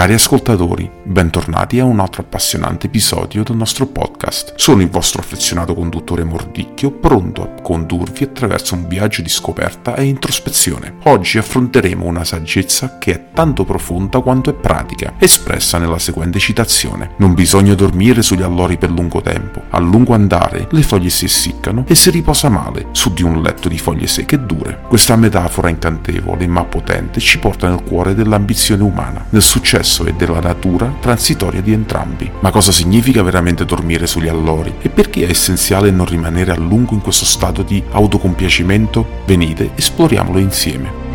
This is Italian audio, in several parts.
Cari ascoltatori, bentornati a un altro appassionante episodio del nostro podcast. Sono il vostro affezionato conduttore Mordicchio, pronto a condurvi attraverso un viaggio di scoperta e introspezione. Oggi affronteremo una saggezza che è tanto profonda quanto è pratica, espressa nella seguente citazione. Non bisogna dormire sugli allori per lungo tempo. A lungo andare le foglie si essiccano e si riposa male su di un letto di foglie secche e dure. Questa metafora incantevole ma potente ci porta nel cuore dell'ambizione umana, nel successo successo e della natura transitoria di entrambi. Ma cosa significa veramente dormire sugli allori? E perché è essenziale non rimanere a lungo in questo stato di autocompiacimento? Venite, esploriamolo insieme.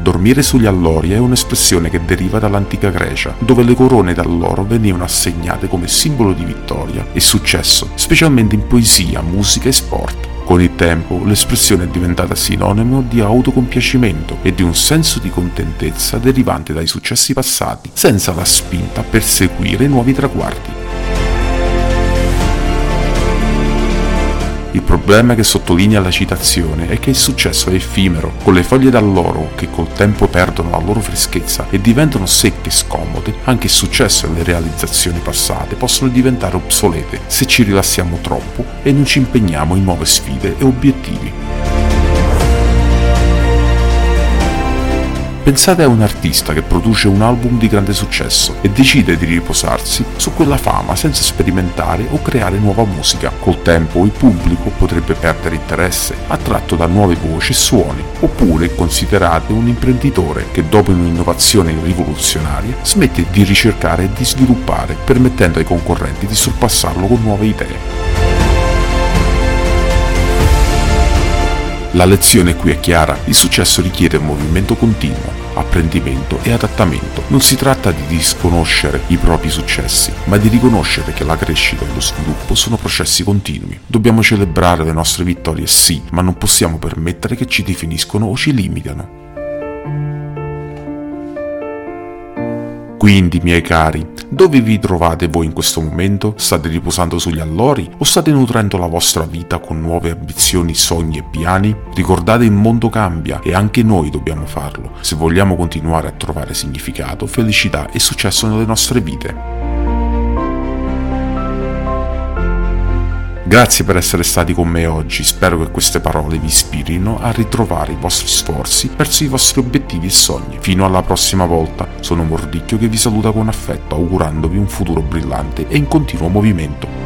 Dormire sugli allori è un'espressione che deriva dall'antica Grecia, dove le corone d'alloro venivano assegnate come simbolo di vittoria e successo, specialmente in poesia, musica e sport. Con il tempo l'espressione è diventata sinonimo di autocompiacimento e di un senso di contentezza derivante dai successi passati, senza la spinta a perseguire nuovi traguardi. Problema che sottolinea la citazione è che il successo è effimero, con le foglie d'alloro che col tempo perdono la loro freschezza e diventano secche e scomode, anche il successo e le realizzazioni passate possono diventare obsolete se ci rilassiamo troppo e non ci impegniamo in nuove sfide e obiettivi. Pensate a un artista che produce un album di grande successo e decide di riposarsi su quella fama senza sperimentare o creare nuova musica. Col tempo il pubblico potrebbe perdere interesse, attratto da nuove voci e suoni, oppure considerate un imprenditore che dopo un'innovazione rivoluzionaria smette di ricercare e di sviluppare, permettendo ai concorrenti di sorpassarlo con nuove idee. La lezione qui è chiara, il successo richiede un movimento continuo, apprendimento e adattamento. Non si tratta di disconoscere i propri successi, ma di riconoscere che la crescita e lo sviluppo sono processi continui. Dobbiamo celebrare le nostre vittorie sì, ma non possiamo permettere che ci definiscono o ci limitano. Quindi, miei cari, dove vi trovate voi in questo momento? State riposando sugli allori o state nutrendo la vostra vita con nuove ambizioni, sogni e piani? Ricordate il mondo cambia e anche noi dobbiamo farlo se vogliamo continuare a trovare significato, felicità e successo nelle nostre vite. Grazie per essere stati con me oggi, spero che queste parole vi ispirino a ritrovare i vostri sforzi verso i vostri obiettivi e sogni. Fino alla prossima volta, sono Mordicchio che vi saluta con affetto, augurandovi un futuro brillante e in continuo movimento.